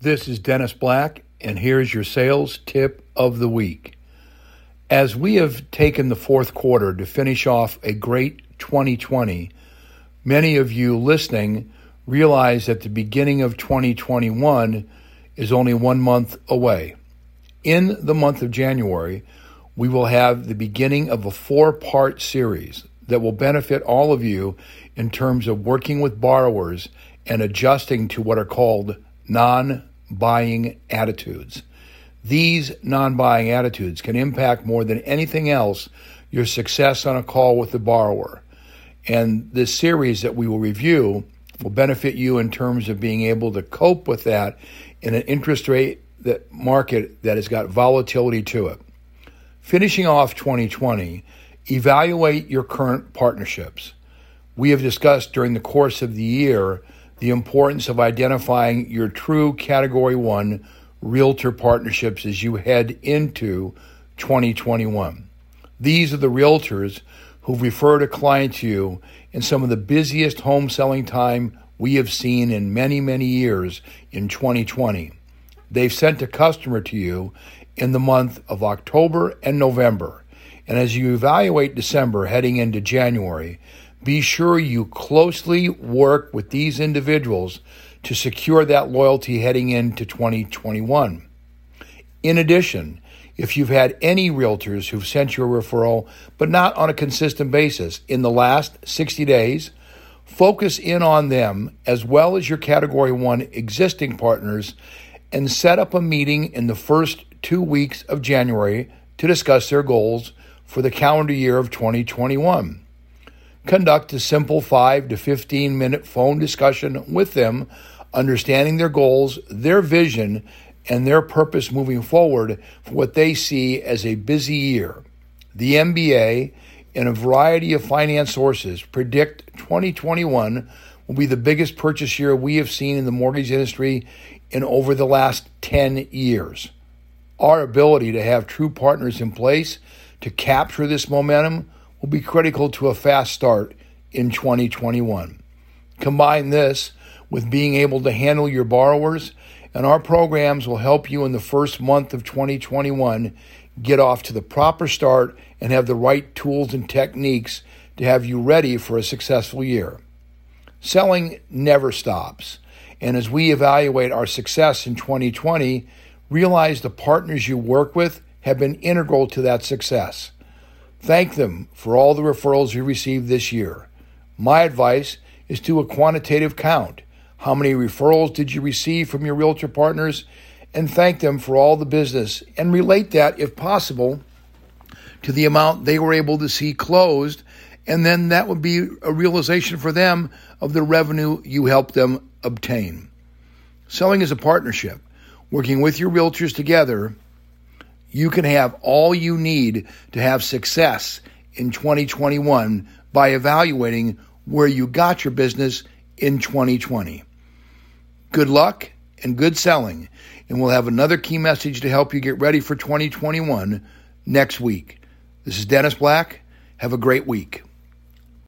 This is Dennis Black, and here's your sales tip of the week. As we have taken the fourth quarter to finish off a great 2020, many of you listening realize that the beginning of 2021 is only one month away. In the month of January, we will have the beginning of a four part series that will benefit all of you in terms of working with borrowers and adjusting to what are called non buying attitudes. These non buying attitudes can impact more than anything else your success on a call with the borrower. And this series that we will review will benefit you in terms of being able to cope with that in an interest rate that market that has got volatility to it. Finishing off 2020, evaluate your current partnerships. We have discussed during the course of the year the importance of identifying your true Category 1 realtor partnerships as you head into 2021. These are the realtors who've referred a client to you in some of the busiest home selling time we have seen in many, many years in 2020. They've sent a customer to you in the month of October and November. And as you evaluate December heading into January, be sure you closely work with these individuals to secure that loyalty heading into 2021. In addition, if you've had any realtors who've sent you a referral, but not on a consistent basis in the last 60 days, focus in on them as well as your Category 1 existing partners and set up a meeting in the first two weeks of January to discuss their goals for the calendar year of 2021 conduct a simple 5 to 15 minute phone discussion with them, understanding their goals, their vision, and their purpose moving forward for what they see as a busy year. The MBA and a variety of finance sources predict 2021 will be the biggest purchase year we have seen in the mortgage industry in over the last 10 years. Our ability to have true partners in place to capture this momentum will be critical to a fast start in 2021. Combine this with being able to handle your borrowers, and our programs will help you in the first month of 2021 get off to the proper start and have the right tools and techniques to have you ready for a successful year. Selling never stops, and as we evaluate our success in 2020, realize the partners you work with have been integral to that success. Thank them for all the referrals you received this year. My advice is to a quantitative count. How many referrals did you receive from your realtor partners? And thank them for all the business and relate that, if possible, to the amount they were able to see closed. And then that would be a realization for them of the revenue you helped them obtain. Selling is a partnership, working with your realtors together you can have all you need to have success in 2021 by evaluating where you got your business in 2020. Good luck and good selling, and we'll have another key message to help you get ready for 2021 next week. This is Dennis Black. Have a great week.